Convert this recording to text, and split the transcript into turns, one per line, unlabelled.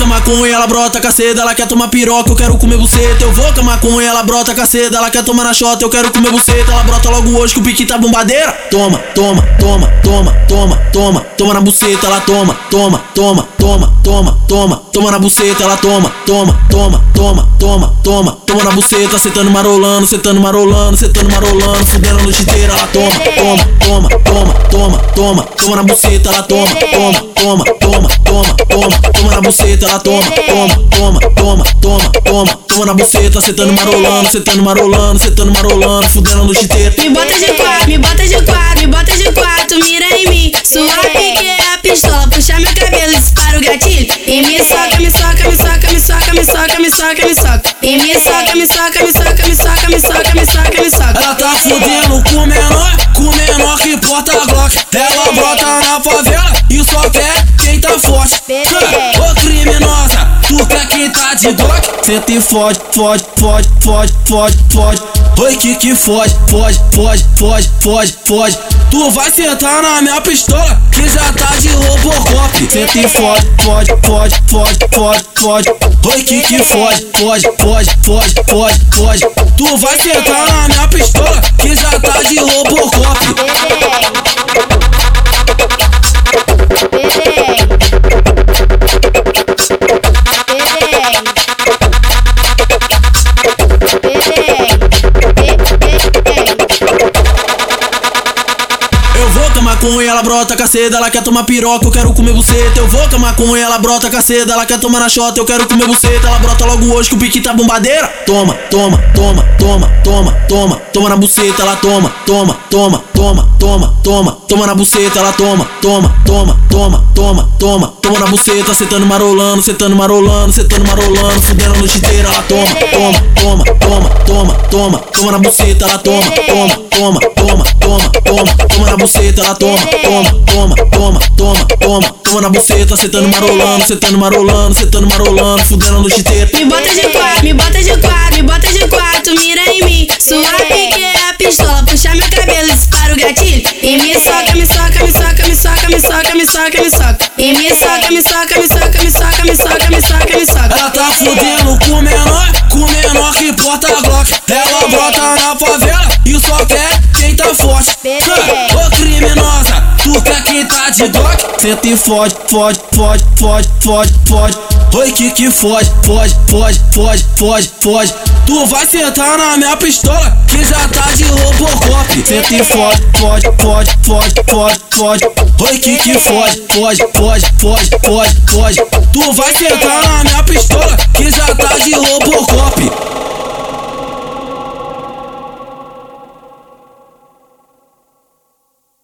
com a maconha, ela brota caceda, ela quer tomar piroca, eu quero comer buceta. Eu vou com maconha, ela brota caceda, ela quer tomar na chota, eu quero comer buceta. Ela brota logo hoje que o pique tá bombadeira. Toma, toma, toma, toma, toma, toma, toma na buceta, ela toma, toma, toma, toma, toma, toma, toma na buceta, ela toma, toma, toma, toma, toma, toma, toma na buceta, sentando marolando, sentando marolando, sentando marolando, fudendo a noite inteira, ela toma, toma, toma, toma, toma, toma, toma na buceta, ela toma, toma, toma, toma, toma, toma na buceta, ela toma, toma, toma, toma, toma, toma, toma na buceta, sentando marolando, sentando marolando, sentando marolando, fudendo a noite inteira.
Me bota de quatro, me bota de quatro, me bota de quatro, mira em mim. Sua pique é a pistola, puxa meu cabelo, dispara o gatilho. E me soca, me soca, me soca, me soca, me soca, me soca, me soca. E me soca, me soca, me soca, me soca, me soca, me soca, me soca.
Ela tá fudendo com o menor, com o menor que porta a Glock. Ela brota na favela e só quer quem tá forte. Tá de Glock? Senta e fode, fode, fode, fode, fode, fode. Oi, que que fode, fode, fode, fode, fode, fode. Tu vai sentar na minha pistola que já tá de Robocop. Senta e fode, fode, fode, fode, fode, fode. Oi, que que fode, fode, fode, fode, fode, fode. Tu vai sentar na minha pistola que já tá de Robocop. Vou com maconha, ela brota caceda, ela quer tomar piroca, eu quero comer buceta. Eu vou com maconha, ela brota caceda, ela quer tomar na chota, eu quero comer buceta. Ela brota logo hoje que o pique tá bombadeira. Toma, toma, toma, toma, toma, toma, toma na buceta, ela toma, toma, toma, toma, toma, toma, toma na buceta, ela toma, toma, toma, toma, toma, toma, toma na buceta, sentando marolando, sentando marolando, sentando marolando, fudendo a noite inteira, ela toma, toma, toma, toma, toma, toma, toma na buceta, ela toma, toma, toma, toma, toma, toma, toma na buceta, ela toma, toma, toma, toma, toma, toma, toma na buceta, sentando marolando, sentando marolando, sentando marolando, fudendo a noite inteira.
Me bota de quatro, me bota de quatro, me bota de quatro, mira em mim. Sua pique é a pistola, puxa meu cabelo, gatilho. E me soca, me soca, me soca, me soca, me soca, me soca, me soca. E me soca, me soca, me soca, me soca, me soca, me soca, me soca.
Ela tá fudendo com o menor, com o menor que porta Glock. Ela brota na favela e só quer quem tá forte. Ô criminosa, tu quer quem tá de Glock? Senta e fode, fode, fode, fode, fode, fode. Oi, que que fode, fode, fode, fode, fode, fode. Tu vai sentar na minha pistola que já tá de. Senta e fode, fode, fode, fode, fode, fode. Oi, que que fode, fode, fode, fode, fode, fode. Tu vai sentar na minha pistola que já tá de Robocop.